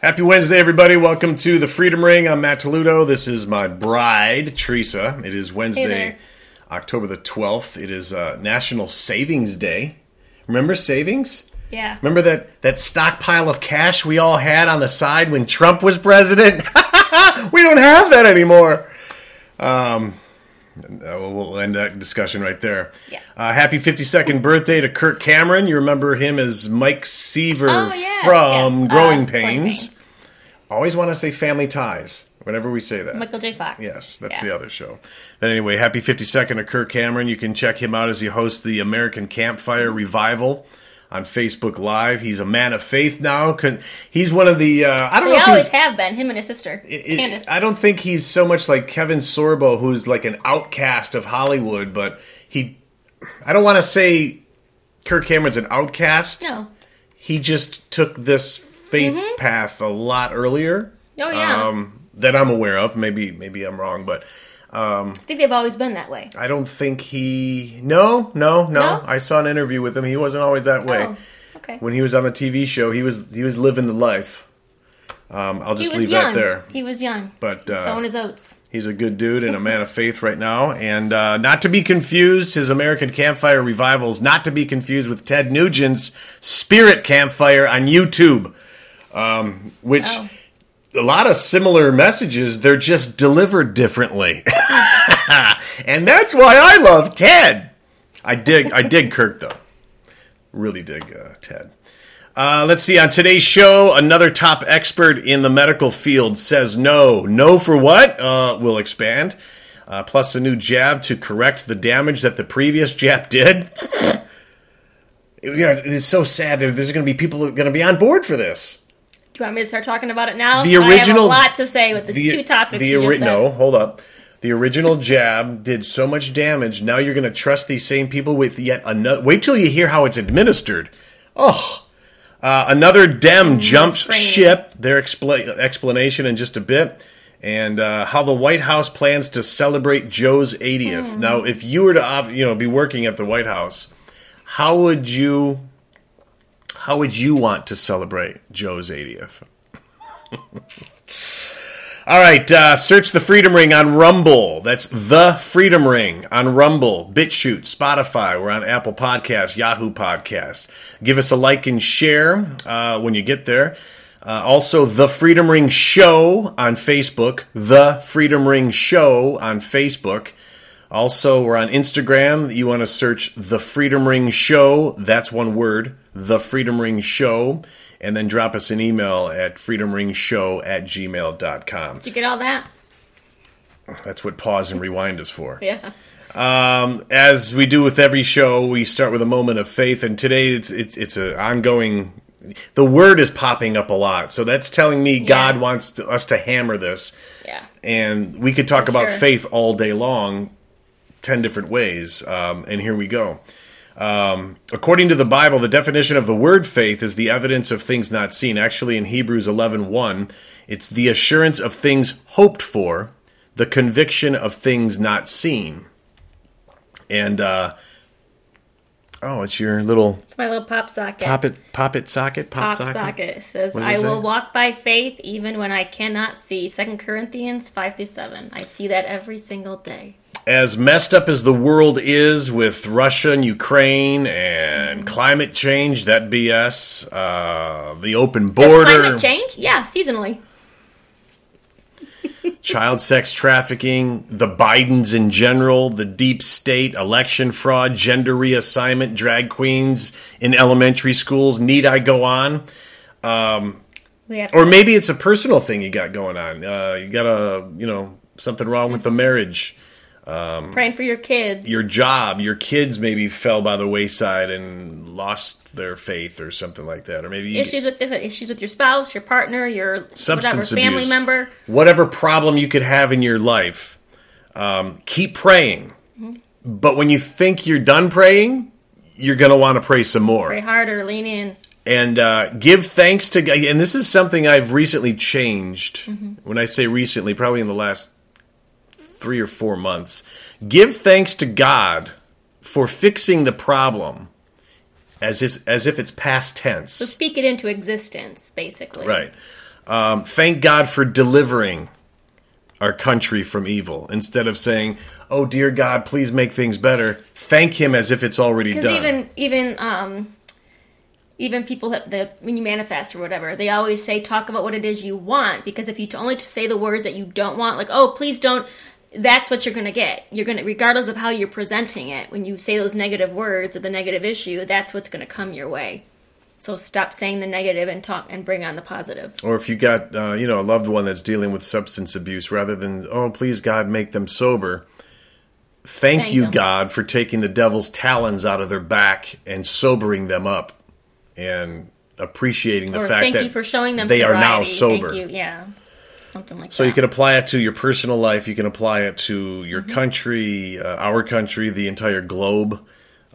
Happy Wednesday, everybody. Welcome to the Freedom Ring. I'm Matt Toludo. This is my bride, Teresa. It is Wednesday, there. October the 12th. It is uh, National Savings Day. Remember savings? Yeah. Remember that, that stockpile of cash we all had on the side when Trump was president? we don't have that anymore. Um, we'll end that discussion right there. Yeah. Uh, happy 52nd birthday to Kirk Cameron. You remember him as Mike Seaver Oh, yes, from yes. Growing Uh, Pains. Always want to say Family Ties whenever we say that. Michael J. Fox. Yes, that's Yeah. the other show. But anyway, happy 52nd to Kirk Cameron. You can check him out as he hosts the American Campfire Revival on Facebook Live. He's a man of faith now. He's one of the, uh, I don't They know if always have been, him and his sister, it- Candace. I don't think he's so much like Kevin Sorbo, who's like an outcast of Hollywood, but he. I don't want to say Kirk Cameron's an outcast. no. He just took this faith path a lot earlier. Mm-hmm. Oh, yeah. Um, that I'm aware of. Maybe maybe I'm wrong, but I think they've always been that way. I don't think he. No, no, no. No? I saw an interview with him. He wasn't always that way. Oh, okay. When he was on the TV show, he was he was living the life. Um, I'll just leave young. that there. He was young. But, He's uh, sowing his oats. He's a good dude and a man of faith right now. And uh, not to be confused, his American Campfire Revivals, not to be confused with Ted Nugent's Spirit Campfire on YouTube, um, which Oh. A lot of similar messages, they're just delivered differently. and that's why I love Ted. I dig, I dig Kirk though. Really dig uh, Ted. Uh, let's see. On today's show, another top expert in the medical field says no. No for what? Uh, we'll expand. Uh, plus, a new jab to correct the damage that the previous jab did. you know, it's so sad. There- There's going to be people going to be on board for this. Do you want me to start talking about it now? The I have original- a lot to say with the, two topics the you ori- just said. No, hold up. The original jab did so much damage. Now you're going to trust these same people with yet another. Wait till you hear how it's administered. Oh, uh, another Dem jumps training. ship. Their expla- explanation in just a bit, and uh, how the White House plans to celebrate Joe's 80th. Hmm. Now, if you were to, you know, be working at the White House, how would you? How would you want to celebrate Joe's 80th? All right, uh, search the Freedom Ring on Rumble. That's the Freedom Ring on Rumble, BitChute, Spotify. We're on Apple Podcasts, Yahoo Podcasts. Give us a like and share uh, when you get there. Uh, also, the Freedom Ring Show on Facebook. The Freedom Ring Show on Facebook. Also, we're on Instagram. You want to search The Freedom Ring Show. That's one word, The Freedom Ring Show. And then drop us an email at freedomringshow at gmail.com. Did you get all that? That's what pause and rewind is for. Yeah. Um, as we do with every show, we start with a moment of faith, and today it's it's it's an ongoing. The word is popping up a lot, so that's telling me God wants to, us to hammer this. Yeah. And we could talk about sure. faith all day long, ten different ways. Um, and here we go. Um, according to the Bible, the definition of the word faith is the evidence of things not seen. Actually, in Hebrews 11.1, it's the assurance of things hoped for, the conviction of things not seen. And, uh, oh, it's your little It's my little pop socket. pop it, pop it socket, pop, Pop socket. socket. Says, What does it I will say? walk by faith even when I cannot see. Second Corinthians 5 through 7. I see that every single day. As messed up as the world is with Russia and Ukraine and climate change, that BS, uh, the open border, climate change? Yeah, seasonally. child sex trafficking, the Bidens in general, the deep state, election fraud, gender reassignment, drag queens in elementary schools. Need I go on? Have Or maybe it's a personal thing you got going on. Uh, you got a, you know, something wrong with the marriage. Praying for your kids. your job, your kids maybe fell by the wayside and lost their faith or something like that, or maybe issues with this, issues with your spouse, your partner, your whatever family abuse, member. whatever problem you could have in your life. Um, keep praying, Mm-hmm. but when you think you're done praying, you're going to want to pray some more Pray harder, lean in. and uh, give thanks to God. And this is something I've recently changed. Mm-hmm. When I say recently, probably in the last three or four months. Give thanks to God for fixing the problem as is, as if it's past tense. So speak it into existence, basically. Right. Um, thank God for delivering our country from evil instead of saying, "Oh dear God, please make things better." Thank Him as if it's already Because done. even even um, even people that the when you manifest or whatever, they always say talk about what it is you want. Because if you t- only to say the words that you don't want, like oh please don't, that's what you're gonna get. You're gonna regardless of how you're presenting it. When you say those negative words or the negative issue, that's what's gonna come your way. So stop saying the negative and talk and bring on the positive. or if you got uh, you know a loved one that's dealing with substance abuse, rather than "Oh please God, make them sober." Thank, Thank you, them. God, for taking the devil's talons out of their back and sobering them up, and appreciating the or fact thank that you for showing them they are now sober. Thank you. Yeah. Something like So that. you can apply it to your personal life. You can apply it to your Mm-hmm. country, uh, our country, the entire globe.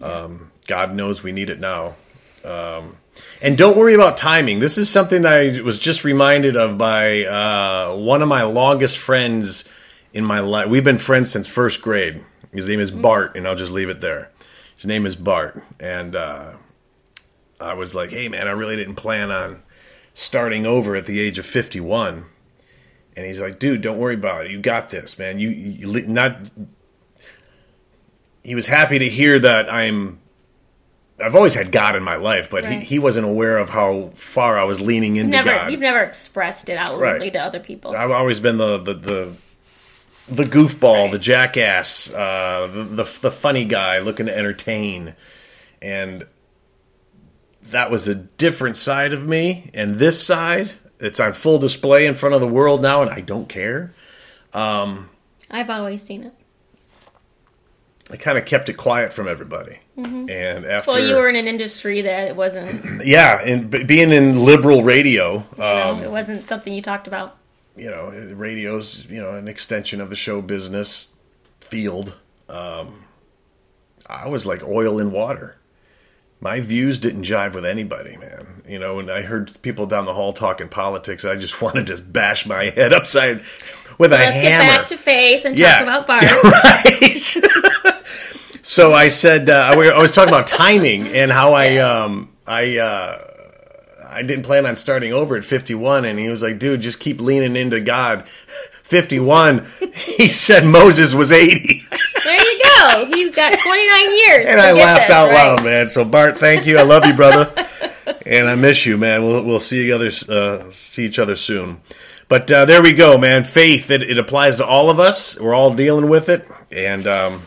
Um, God knows we need it now. Um, and don't worry about timing. This is something I was just reminded of by uh, one of my longest friends in my life. We've been friends since first grade. His name is Mm-hmm. Bart, and I'll just leave it there. His name is Bart, and uh, I was like, "Hey, man, I really didn't plan on starting over at the age of fifty-one." And he's like, dude, don't worry about it. You got this, man. You, you not. He was happy to hear that I'm. I've always had God in my life, but Right. he, he wasn't aware of how far I was leaning into never God. you've never expressed it outwardly Right. to other people. I've always been the the the, the goofball, the jackass, uh, the, the the funny guy looking to entertain, and that was a different side of me. And this side, it's on full display in front of the world now, and I don't care. I've always seen it. I kind of kept it quiet from everybody. And after, Mm-hmm. Well, you were in an industry that it wasn't, yeah, and b- being in liberal radio, know, um, it wasn't something you talked about. you know, radio's you know an extension of the show business field. Um, I was like oil in water. My views didn't jive with anybody, man. You know, when I heard people down the hall talking politics, I just wanted to bash my head upside with a Let's hammer. get back to faith and Yeah. talk about Bart. right. so I said uh, I I was talking about timing and how I um I uh I didn't plan on starting over at 51 and he was like dude just keep leaning into God. 51 he said Moses was 80 There you go. He's got 29 years. and I laughed this, out right? loud man. So Bart thank you. I love you brother. And I miss you man. We'll we'll see each other uh, see each other soon. But uh, there we go man. Faith it, it applies to all of us. We're all dealing with it. And um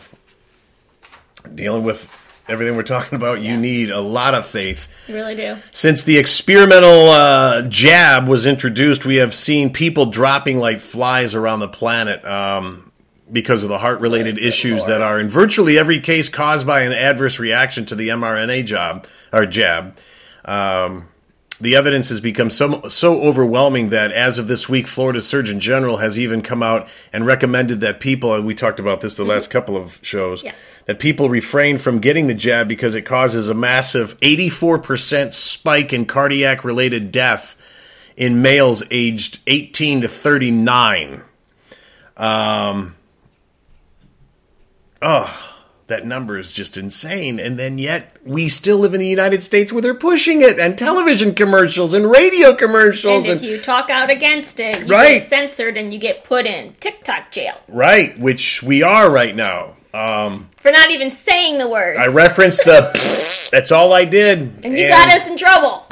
dealing with everything we're talking about, you Yeah. need a lot of faith. You really do. Since the experimental uh, jab was introduced, we have seen people dropping like flies around the planet um, because of the heart related issues that are in virtually every case caused by an adverse reaction to the mRNA job or jab. Um, the evidence has become so so overwhelming that as of this week, Florida Surgeon General has even come out and recommended that people, and we talked about this the last couple of shows, Yeah. that people refrain from getting the jab because it causes a massive 84% spike in cardiac related death in males aged 18 to 39. Um, oh, that number is just insane. And then yet we still live in the United States where they're pushing it and television commercials and radio commercials And and, if you talk out against it, you Right. get censored and you get put in TikTok jail right, which we are right now. Um, for not even saying the words. I referenced the. that's all I did, and you got us in trouble.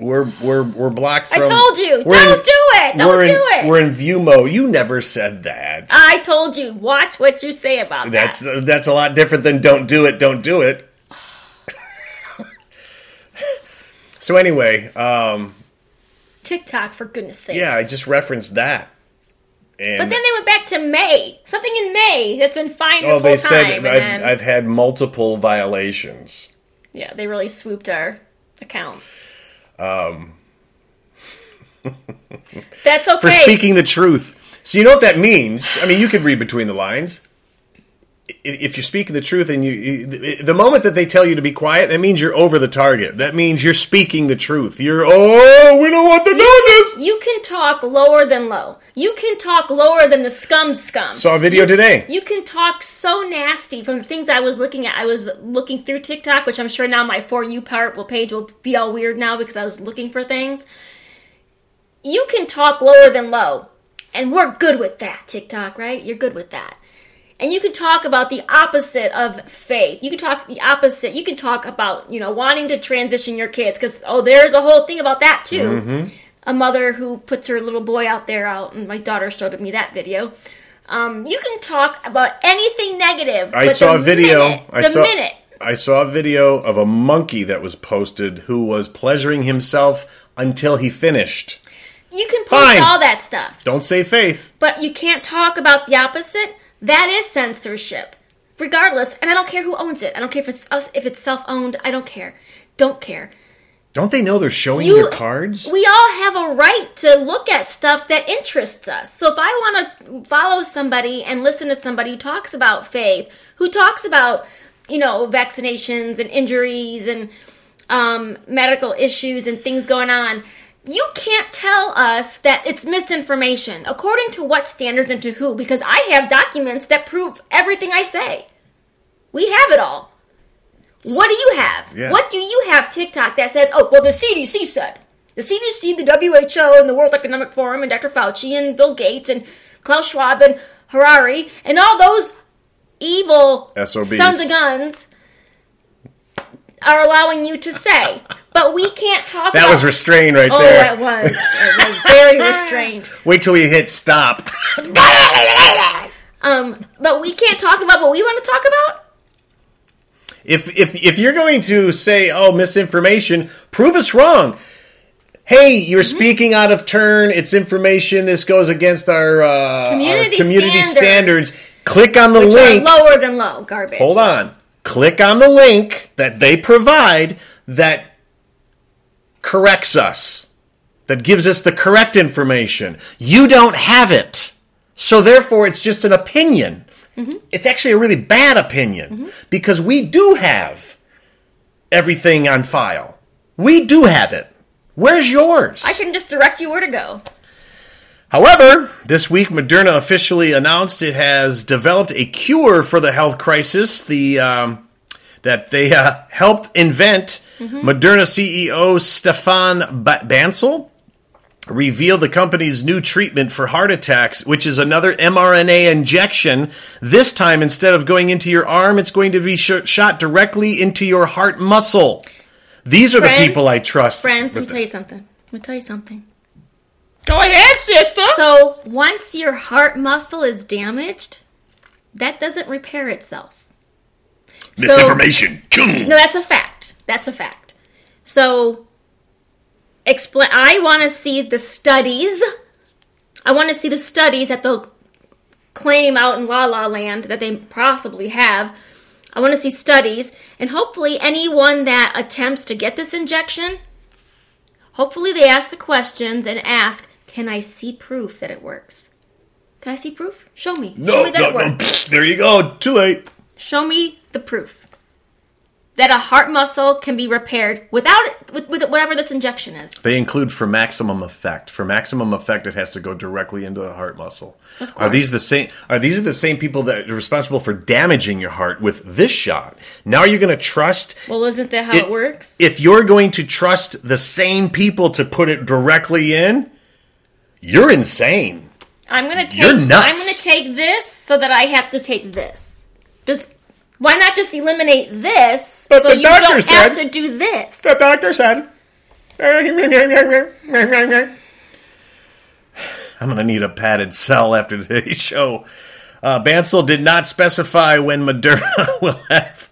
We're we're we're blocked I told you, don't in- do it. Don't do in, it. We're in view mode. You never said that. I told you, watch what you say about That's that. that's that's a lot different than don't do it, don't do it. so anyway, um, TikTok, for goodness sake. yeah, I just referenced that. And But then they went back to May. Something in May that's been fine oh, they said. I've, then, I've had multiple violations. yeah, they really swooped our account. Um, That's okay. for speaking the truth. So you know what that means? I mean, you can read between the lines. If you're speaking the truth and you, the moment that they tell you to be quiet, that means you're over the target. That means you're speaking the truth. You're, oh, we don't want to know this. You can talk lower than low. You can talk lower than the scum scum. Saw a video You- today. You can talk so nasty from the things I was looking at. I was looking through TikTok, which I'm sure now my For You part will page will be all weird now because I was looking for things. you can talk lower than low. And we're good with that, TikTok, right? You're good with that. And you can talk about the opposite of faith. You can talk the opposite. You can talk about, you know, wanting to transition your kids because, oh, there's a whole thing about that too. A mother who puts her little boy out there out, and my daughter showed me that video. Um, you can talk about anything negative. I saw a video. minute- I saw. minute I saw a video of a monkey that was posted who was pleasuring himself until he finished. you can post Fine. all that stuff. Don't say faith. but you can't talk about the opposite. That is censorship, regardless. And I don't care who owns it. I don't care if it's us, if it's self-owned. I don't care. Don't care. Don't they know they're showing You- their cards? We all have a right to look at stuff that interests us. So if I want to follow somebody and listen to somebody who talks about faith, who talks about you know vaccinations and injuries and um, medical issues and things going on. You can't tell us that it's misinformation. According to what standards and to who? Because I have documents that prove everything I say. We have it all. What do you have? Yeah. What do you have TikTok that says, oh, well, the CDC said? The CDC, the WHO, and the World Economic Forum, and Dr. Fauci, and Bill Gates, and Klaus Schwab, and Harari, and all those evil SOBs. sons of guns are allowing you to say. But we can't talk That about was restrained right Oh, there. Oh, it was. It was very restrained. Wait till we hit stop. Um, but we can't talk about what we want to talk about. If if if you're going to say, "Oh, misinformation," prove us wrong. Hey, you're Mm-hmm. speaking out of turn. It's information. This goes against our, uh, Community our community standards. standards. Click on the Which link. lower than low garbage. Hold on. Click on the link that they provide that corrects us, that gives us the correct information. You don't have it. So therefore, it's just an opinion. Mm-hmm. It's actually a really bad opinion mm-hmm. because we do have everything on file. We do have it. Where's yours? I can just direct you where to go. However, this week Moderna officially announced it has developed a cure for the health crisis. The um, that they uh, helped invent. Moderna CEO Stefan ba- Bancel revealed the company's new treatment for heart attacks, which is another mRNA injection. This time, instead of going into your arm, it's going to be sh- shot directly into your heart muscle. These are Friends- the people I trust. Friends, let me tell you something. Let me tell you something. Go ahead, sister. So once your heart muscle is damaged, that doesn't repair itself. Misinformation. Chung. No, that's a fact. That's a fact. So explain I want to see the studies. I want to see the studies that they'll claim out in La La Land that they possibly have. I want to see studies and hopefully anyone that attempts to get this injection hopefully they ask the questions and ask, "Can I see proof that it works?" Can I see proof? Show me. Show No, me that no, it no. There you go. Too late. Show me the proof that a heart muscle can be repaired without it, with, with whatever this injection is. They include for maximum effect. For maximum effect, it has to go directly into the heart muscle. Are these the same? Are these are the same people that are responsible for damaging your heart with this shot? Now you're going to trust. Well, isn't that how it, works? If you're going to trust the same people to put it directly in, you're insane. I'm gonna take. You're nuts. I'm gonna take this so that I have to take this. Does why not just eliminate this But so the you doctor don't said- have to do this? The doctor said. I'm going to need a padded cell after today's show. Uh, Bancel did not specify when Moderna will have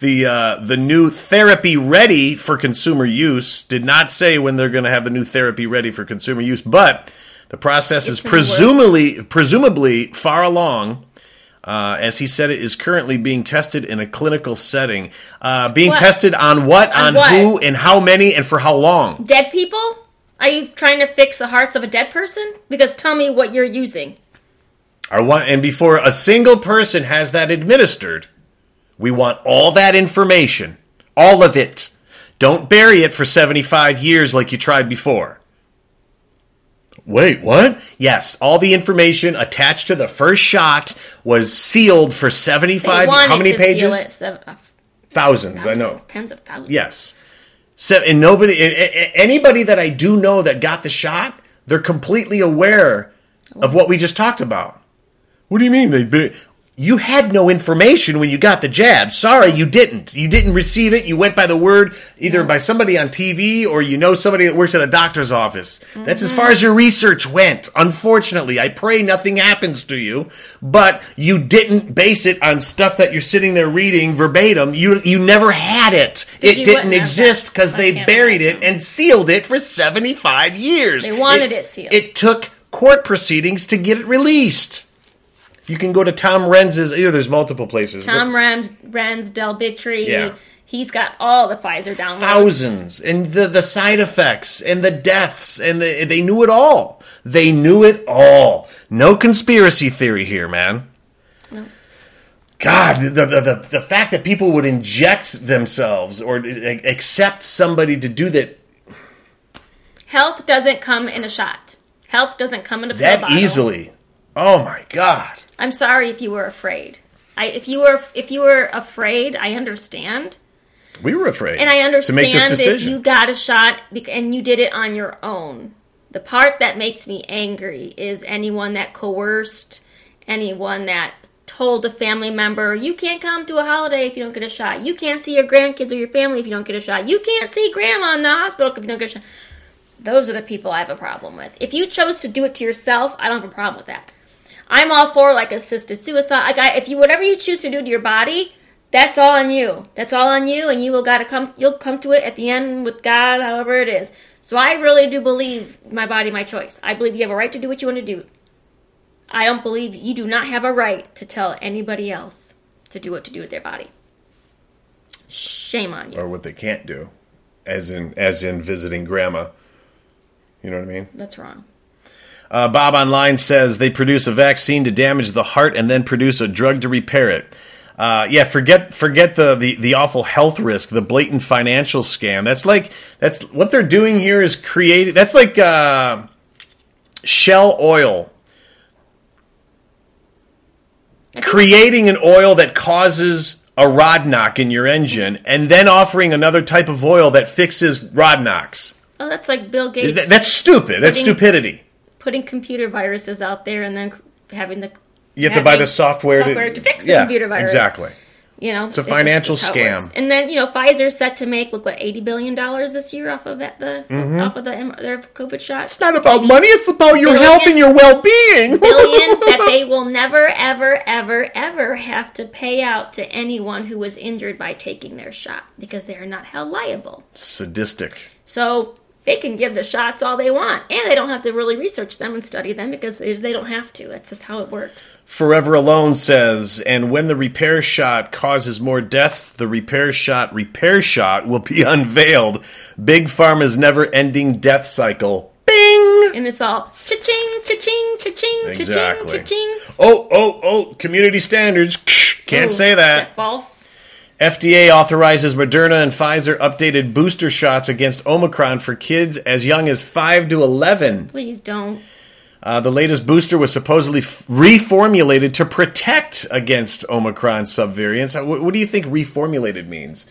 the uh, the new therapy ready for consumer use. Did not say when they're going to have the new therapy ready for consumer use, but the process is gonna work. presumably presumably far along. Uh, as he said, it is currently being tested in a clinical setting. Uh, being What? tested on what, on, On what? who, and how many, and for how long? Dead people? Are you trying to fix the hearts of a dead person? Because tell me what you're using. I want, and before a single person has that administered, we want all that information, all of it. Don't bury it for 75 years like you tried before. Wait, what? Yes, all the information attached to the first shot was sealed for 75 wanted how many pages? it, so- uh, Thousands, I know. Tens of thousands. Yes. So, and nobody, a- a- anybody that I do know that got the shot, They're completely aware of what we just talked about. What do you mean? They, you had no information when you got the jab. Sorry, you didn't. You didn't receive it. You went by the word either by somebody on TV or you know somebody that works at a doctor's office. That's as far as your research went. Unfortunately, I pray nothing happens to you, but you didn't base it on stuff that you're sitting there reading verbatim. You you never had it. It didn't exist because they buried it and sealed it for 75 years. They wanted it sealed. It took court proceedings to get it released. You can go to Tom Renz's. You know, there's multiple places. Tom Renz, Renz, Bitry. Yeah. He's got all the Pfizer downloads. thousands and the the side effects and the deaths and the, they knew it all. They knew it all. No conspiracy theory here, man. No. God, the, the the the fact that people would inject themselves or accept somebody to do that Health doesn't come in a shot. Health doesn't come in a that bottle. easily. Oh my God. I'm sorry if you were afraid. I, if you were if you were afraid, I understand, We were afraid. and I to understand make this that you got a shot and you did it on your own. The part that makes me angry is anyone that coerced, anyone that told a family member, "You can't come to a holiday if you don't get a shot. You can't see your grandkids or your family if you don't get a shot. You can't see grandma in the hospital if you don't get a shot." Those are the people I have a problem with. If you chose to do it to yourself, I don't have a problem with that. I'm all for like assisted suicide. Like I, if you whatever you choose to do to your body, that's all on you. That's all on you, and you will gotta come. You'll come to it at the end with God, however it is. So I really do believe my body, my choice. I believe you have a right to do what you want to do. I don't believe you do not have a right to tell anybody else to do what to do with their body. Shame on you. or what they can't do, as in as in visiting grandma. You know what I mean? That's wrong. Uh, Bob online says they produce a vaccine to damage the heart and then produce a drug to repair it. Uh, yeah, forget forget the, the the awful health risk, the blatant financial scam. That's like that's what they're doing here is creating. That's like uh, Shell Oil creating an oil that causes a rod knock in your engine, and then offering another type of oil that fixes rod knocks. Oh, that's like Bill Gates that, that's stupid. That's stupidity. Putting computer viruses out there and then having the You have to buy the software, software to fix the yeah, computer virus. Exactly. You know, It's a financial scam. And then you know, Pfizer's set to make look what eighty billion dollars this year off of that, the Mm-hmm. off of the their COVID shots. It's not about money. It's about your Billion. health and your well-being. billion that they will never, ever, ever, ever have to pay out to anyone who was injured by taking their shot because they are not held liable. Sadistic. So they can give the shots all they want, and they don't have to really research them and study them because they, don't have to. That's just how it works. Forever Alone says, and when the repair shot causes more deaths, the repair shot repair shot will be unveiled. Big Pharma's never-ending death cycle. Bing. And it's all cha-ching, cha-ching, cha-ching, Exactly. cha-ching, cha-ching. Oh, oh, oh! Community standards. Can't Ooh, say is that. false? FDA authorizes Moderna and Pfizer updated booster shots against Omicron for kids as young as 5 to 11. Please don't. Uh, the latest booster was supposedly f- reformulated to protect against Omicron subvariants. Uh, What, what do you think reformulated means?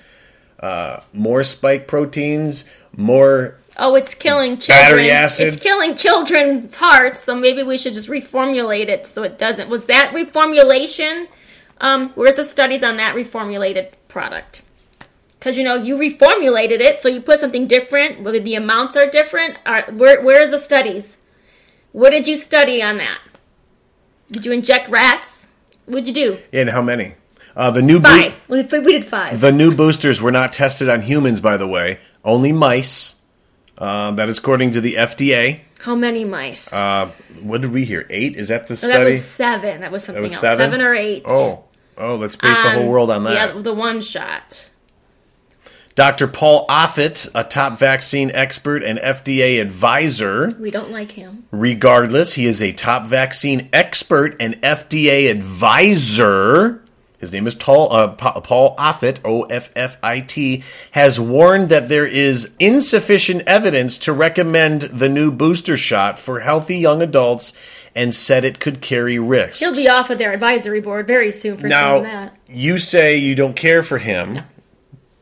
Uh, more spike proteins, more. Oh, it's killing children. Battery acid. It's killing children's hearts. So maybe we should just reformulate it so it doesn't. Was that reformulation? Um, where's the studies on that reformulated product? Because you know you reformulated it, so you put something different. Whether the amounts are different, are, where where is the studies? What did you study on that? Did you inject rats? What'd you do? And how many? Uh, the new Five. We we did five. the new boosters were not tested on humans, by the way, only mice. Uh, that is according to the FDA. How many mice? Uh, what did we hear? Eight? Is that the No, study? that was seven. That was something was else. seven? Seven or eight. oh, oh, let's base the whole world on that. Yeah, the one shot. Dr. Paul Offit, a top vaccine expert and FDA advisor. We don't like him. Regardless, he is a top vaccine expert and FDA advisor. His name is Tall, uh, Paul Offit, O F F I T, has warned that there is insufficient evidence to recommend the new booster shot for healthy young adults and said it could carry risks. He'll be off of their advisory board very soon for saying now, that. you say you don't care for him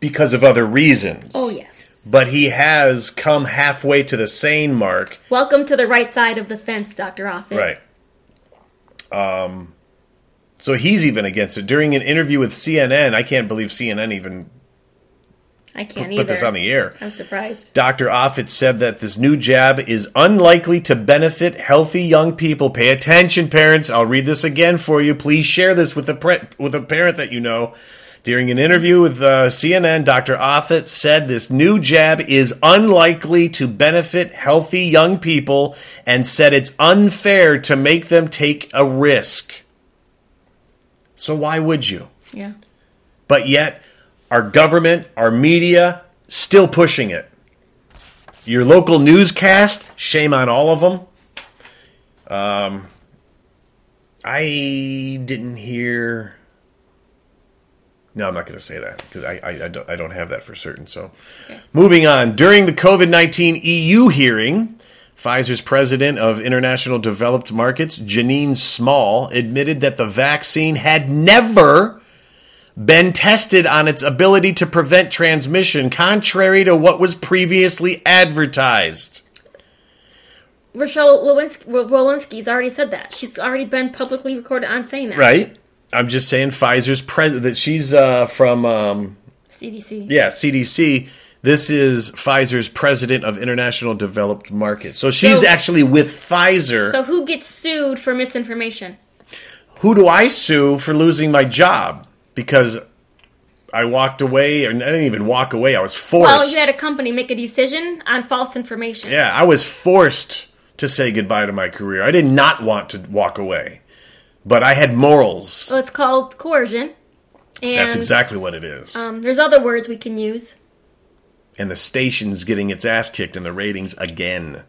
because of other reasons. Oh yes. but he has come halfway to the sane mark. Welcome to the right side of the fence, Dr. Offit. Right. Um, so he's even against it. During an interview with CNN, I can't believe CNN even I can't put either. this on the air. I'm surprised. Dr. Offit said that this new jab is unlikely to benefit healthy young people. Pay attention, parents. I'll read this again for you. Please share this with a pre- with a parent that you know. During an interview with uh, CNN, Dr. Offit said this new jab is unlikely to benefit healthy young people and said it's unfair to make them take a risk. So why would you? Yeah. but yet our government, our media, still pushing it. Your local newscast, shame on all of them. Um, I didn't hear. No, I'm not going to say that because I, I, I, don't, I don't have that for certain. So, moving on. During the COVID 19 EU hearing, Pfizer's president of international developed markets, Janine Small, admitted that the vaccine had never been tested on its ability to prevent transmission, contrary to what was previously advertised. Rochelle Lewinsky, Walensky's already said that. She's already been publicly recorded on saying that. Right? I'm just saying Pfizer's president, that she's uh, from, um, CDC. yeah, CDC. This is Pfizer's president of international developed markets. So she's So- actually with Pfizer. So who gets sued for misinformation? who do I sue for losing my job? Because I walked away, and I didn't even walk away. I was forced. Well, you had a company make a decision on false information. yeah, I was forced to say goodbye to my career. I did not want to walk away, but I had morals. So it's called coercion. And That's exactly what it is. um, there's other words we can use. And the station's getting its ass kicked in the ratings again.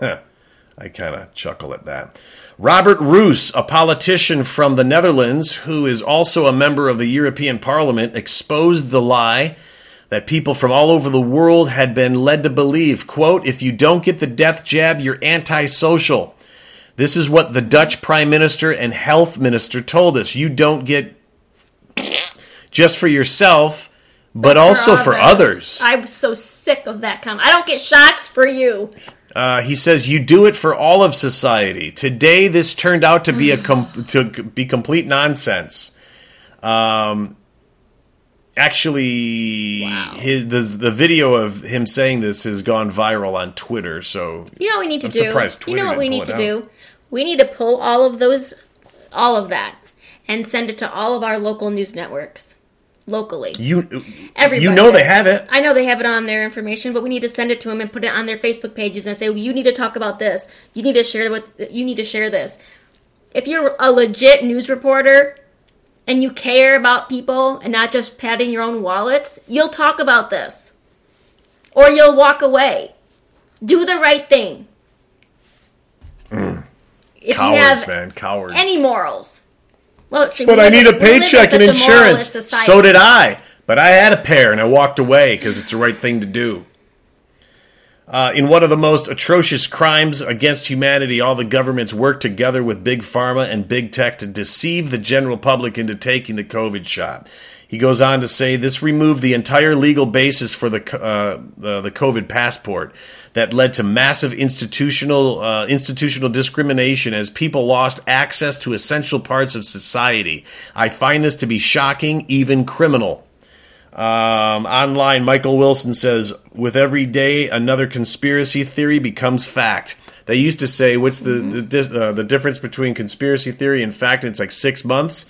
I kind of chuckle at that. Robert Roos, a politician from the Netherlands who is also a member of the European Parliament, exposed the lie that people from all over the world had been led to believe, quote, if you don't get the death jab, you're antisocial. This is what the Dutch Prime Minister and Health Minister told us. You don't get just for yourself, but also for others. I'm so sick of that comment. I don't get shots for you. Uh, he says you do it for all of society. Today, this turned out to be a com- to be complete nonsense. Um, actually, Wow. his the, the video of him saying this has gone viral on Twitter. So You know what we need to I'm do? you know what we need to it do? We need to pull all of those, all of that, and send it to all of our local news networks locally. you Everybody you know they have it. I know they have it on their information, but we need to send it to them and put it on their Facebook pages and say, well, "You need to talk about this. You need to share with. You need to share this." If you're a legit news reporter and you care about people and not just padding your own wallets, you'll talk about this, or you'll walk away. Do the right thing. Mm. If Cowards, you have man, cowards. any morals, well, but I need a paycheck and insurance. So did I. But I had a pair and I walked away because it's the right thing to do. Uh, in one of the most atrocious crimes against humanity, all the governments work together with big pharma and big tech to deceive the general public into taking the COVID shot. He goes on to say this removed the entire legal basis for the uh, the, the COVID passport that led to massive institutional uh, institutional discrimination as people lost access to essential parts of society. I find this to be shocking, even criminal. Um, online, Michael Wilson says, "With every day, another conspiracy theory becomes fact." They used to say, "What's the the, uh, the difference between conspiracy theory and fact?" And it's like six months.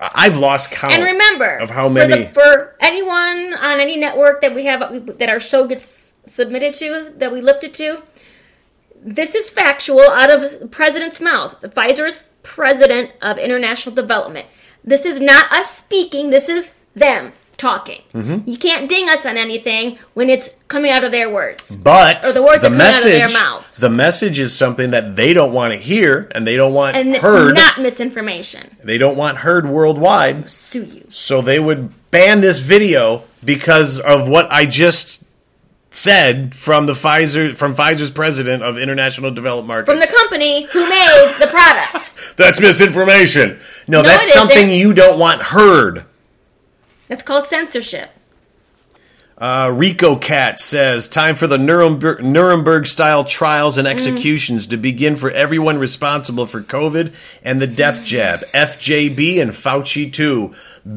I've lost count. And remember, of how for many. the- for, anyone on any network that we have that our show gets submitted to, that we lift it to, this is factual out of the president's mouth. Pfizer is president of international development. This is not us speaking. This is them talking. Mm-hmm. You can't ding us on anything when it's coming out of their words. But Or the words the that come out of message, their mouth. the message is something that they don't want to hear, and they don't want And it's heard. not misinformation. they don't want heard worldwide. Sue you. So they would ban this video because of what I just said from the Pfizer from Pfizer's president of international developed markets. From the company who made the product. that's misinformation. No, No, that's something isn't. you don't want heard. That's called censorship. Uh, Rico Cat says, time for the Nuremberg, Nuremberg style trials and executions to begin for everyone responsible for COVID and the death jab. FJB and Fauci too.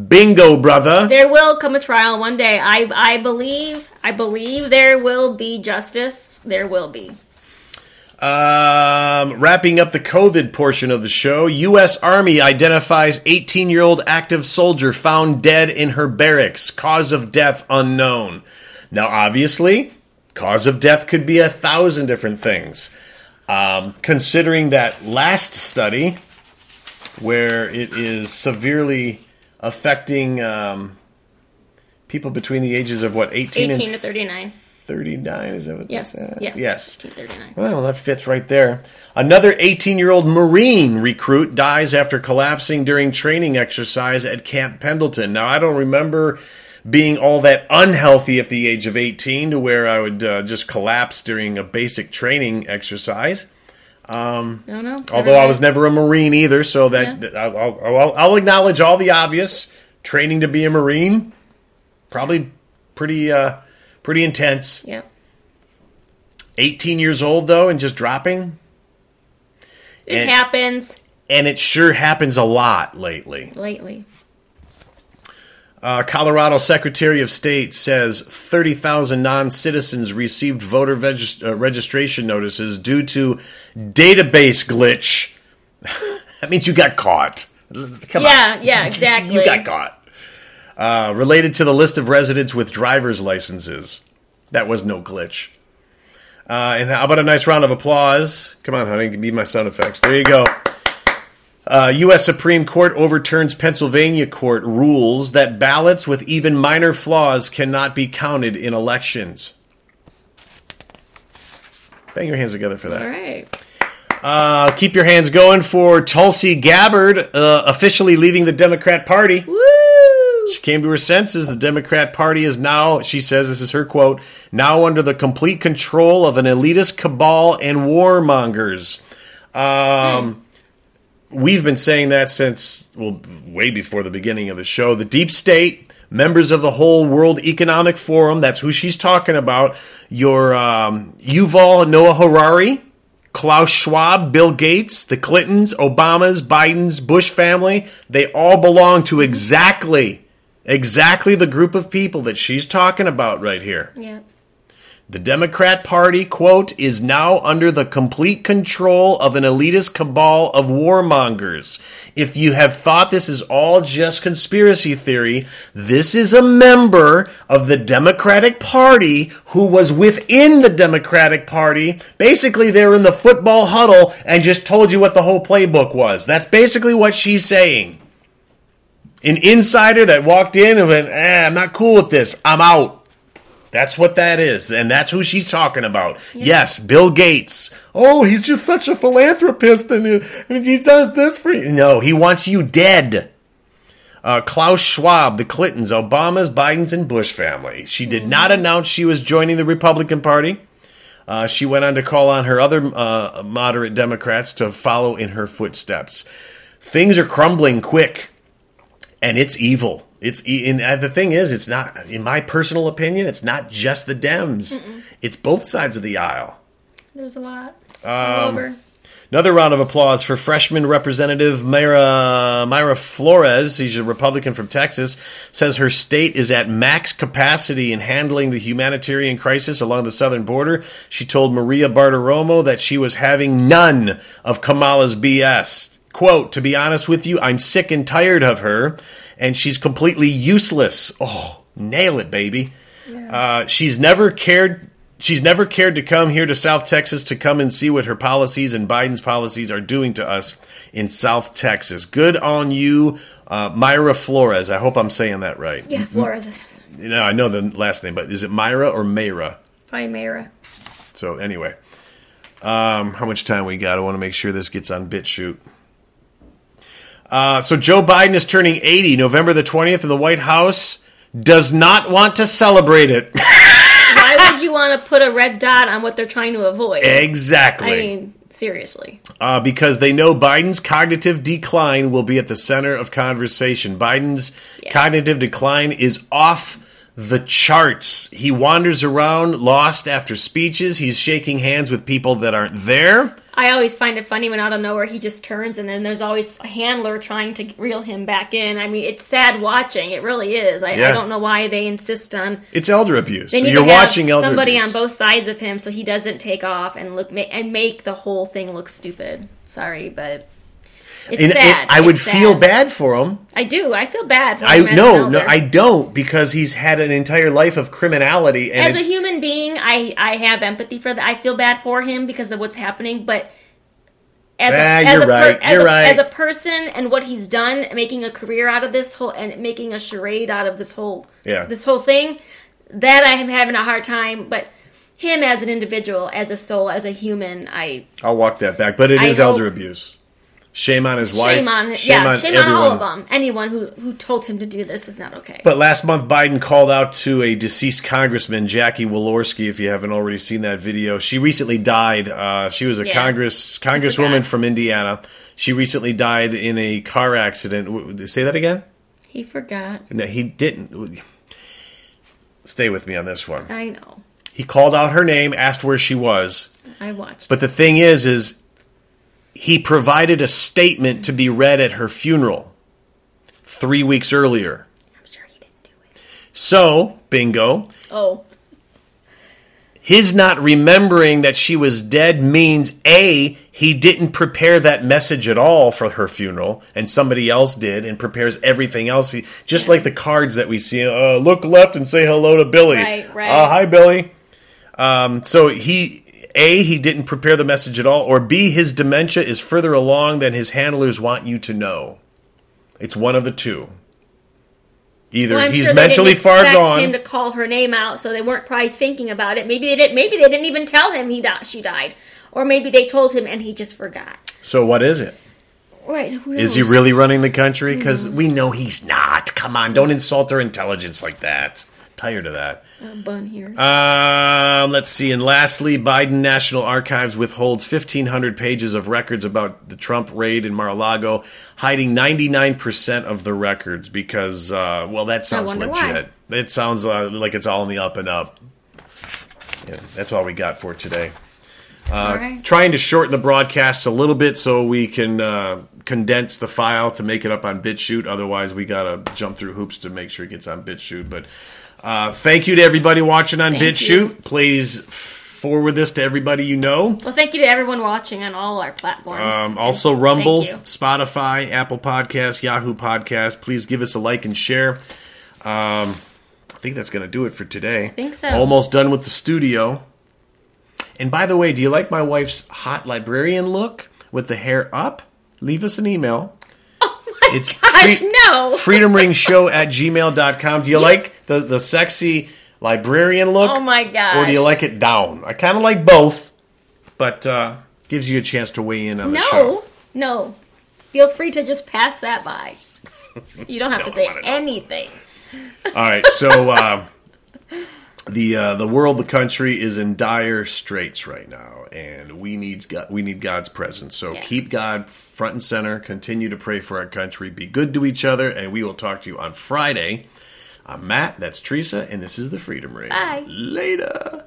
Bingo, brother. There will come a trial one day. I I believe I believe there will be justice. There will be. Um, wrapping up the COVID portion of the show, U.S. Army identifies 18 year old active soldier found dead in her barracks. Cause of death unknown. Now, obviously, cause of death could be a thousand different things. Um, considering that last study, where it is severely affecting um, people between the ages of what 18, 18 and to 39. 39 is that what Yes. they said? Yes. yes 18 to 39. well, that fits right there. Another 18 year old Marine recruit dies after collapsing during training exercise at Camp Pendleton. Now, I don't remember being all that unhealthy at the age of 18 to where I would uh, just collapse during a basic training exercise. No, no. Although I was never a Marine either, so that I'll, I'll, I'll, I'll acknowledge all the obvious. Training to be a Marine, probably pretty uh, pretty intense. Yeah. 18 years old though, and just dropping. It And- happens and it sure happens a lot lately. lately. Uh, Colorado Secretary of State says 30,000 non citizens received voter uh, registration notices due to database glitch. that means you got caught. Come Yeah, on. yeah, exactly. You got caught. Uh, related to the list of residents with driver's licenses. That was no glitch. Uh, and how about a nice round of applause? Come on, honey, give me my sound effects. There you go. Uh, U.S. Supreme Court overturns Pennsylvania court rules that ballots with even minor flaws cannot be counted in elections. Bang your hands together for that. All right. Uh, keep your hands going for Tulsi Gabbard, uh, officially leaving the Democrat Party. Woo! She came to her senses. The Democrat Party is now, she says, this is her quote, now under the complete control of an elitist cabal and warmongers. Um, We've been saying that since, well, way before the beginning of the show. The deep state, members of the whole World Economic Forum, that's who she's talking about. Your um, Yuval Noah Harari, Klaus Schwab, Bill Gates, the Clintons, Obamas, Bidens, Bush family, they all belong to exactly, exactly the group of people that she's talking about right here. Yeah. The Democrat Party, quote, is now under the complete control of an elitist cabal of warmongers. If you have thought this is all just conspiracy theory, this is a member of the Democratic Party who was within the Democratic Party. Basically, they're in the football huddle and just told you what the whole playbook was. That's basically what she's saying. An insider that walked in and went, eh, I'm not cool with this. I'm out. That's what that is, and that's who she's talking about. Yes, Bill Gates. Oh, he's just such a philanthropist, and, and he does this for you. No, he wants you dead. Uh, Klaus Schwab, the Clintons, Obamas, Bidens, and Bush family. She did not announce she was joining the Republican Party. Uh, she went on to call on her other uh, moderate Democrats to follow in her footsteps. Things are crumbling quick and it's evil. It's and uh, the thing is, it's not. In my personal opinion, it's not just the Dems. It's both sides of the aisle. There's a lot. Um, over. Another round of applause for freshman Representative Myra Myra Flores. She's a Republican from Texas. Says her state is at max capacity in handling the humanitarian crisis along the southern border. She told Maria Bartiromo that she was having none of Kamala's BS. Quote, to be honest with you, I'm sick and tired of her, and she's completely useless. Oh, nail it, baby. Uh, she's never cared. She's never cared to come here to South Texas to come and see what her policies and Biden's policies are doing to us in South Texas. Good on you, uh, Myra Flores. I hope I'm saying that right. Yeah, Flores You know, I know the last name, but is it Myra or Mayra? probably Mayra. So anyway, um, how much time we got? I want to make sure this gets on BitChute. Uh, so Joe Biden is turning 80 November the 20th, and the White House does not want to celebrate it. Why would you want to put a red dot on what they're trying to avoid? exactly. I mean, seriously. uh, because they know Biden's cognitive decline will be at the center of conversation. Biden's Yeah. cognitive decline is off the charts. He wanders around lost after speeches. He's shaking hands with people that aren't there. I always find it funny when out of nowhere he just turns and then there's always a handler trying to reel him back in. I mean, it's sad watching. It really is. I, Yeah. I don't know why they insist on. It's elder abuse. They need You're to have watching elder somebody abuse. on both sides of him so he doesn't take off and look and make the whole thing look stupid. Sorry, but it's And- sad. I would It's feel bad for him. I do. I feel bad. For I as no, no. I don't because he's had an entire life of criminality, and as a human being, I I have empathy for that. I feel bad for him because of what's happening, but as Ah, a as you're a, right, as, you're a right. as a person and what he's done, making a career out of this whole and making a charade out of this whole Yeah. this whole thing, that I am having a hard time. But him as an individual, as a soul, as a human, I I'll walk that back. But it I is hope- elder abuse. Shame on his wife. shame on yeah, shame on all everyone. of them. Anyone who who told him to do this is not okay. But last month, Biden called out to a deceased congressman, Jackie Walorski. If you haven't already seen that video, she recently died. Uh, she was a Yeah. Congress congresswoman from Indiana. She recently died in a car accident. Say that again. he forgot. No, he didn't. Stay with me on this one. I know. He called out her name, asked where she was. I watched. But the thing is, is he provided a statement to be read at her funeral three weeks earlier. I'm sure he didn't do it. So, bingo, Oh, his not remembering that she was dead means A, he didn't prepare that message at all for her funeral, and somebody else did and prepares everything else. He, just like the cards that we see, uh, look left and say hello to Billy. Right, right. Uh, hi, Billy. Um, so he. A, he didn't prepare the message at all, or B, his dementia is further along than his handlers want you to know. It's one of the two. Either Well, he's sure mentally far gone. him to call her name out, so they weren't probably thinking about it. Maybe they didn't. Maybe they didn't even tell him he di- she died, or maybe they told him and he just forgot. so what is it? Right? Is he really running the country? Because we know he's not. Come on, don't insult our intelligence like that. Tired of that. a bun here? Um, let's see. And lastly, Biden National Archives withholds 1,500 pages of records about the Trump raid in Mar-a-Lago, hiding 99% of the records because, uh, well, that sounds legit. It sounds uh, like it's all in the up and up. Yeah, that's all we got for today. All right. Trying to shorten the broadcast a little bit so we can uh, condense the file to make it up on BitChute. Otherwise, we got to jump through hoops to make sure it gets on BitChute. But uh, thank you to everybody watching on Thank BitChute. you. Please forward this to everybody you know. Well, thank you to everyone watching on all our platforms. Um, also, Rumble, Spotify, Apple Podcast, Yahoo Podcast. Please give us a like and share. Um, I think that's going to do it for today. I think so. Almost done with the studio. And by the way, do you like my wife's hot librarian look with the hair up? Leave us an email. oh my It's gosh, free- no! freedomringshow at gmail.com. Do you like the, the sexy librarian look? Oh my god! Or do you like it down? I kind of like both, but uh, gives you a chance to weigh in on the show. No, no. Feel free to just pass that by. You don't have to say anything. All right, so uh, the uh, the world, the country is in dire straits right now, and we need God, we need God's presence. So Yeah. keep God front and center. Continue to pray for our country. Be good to each other, and we will talk to you on Friday. I'm Matt. That's Teresa, and this is the Freedom Ring. Bye. Later.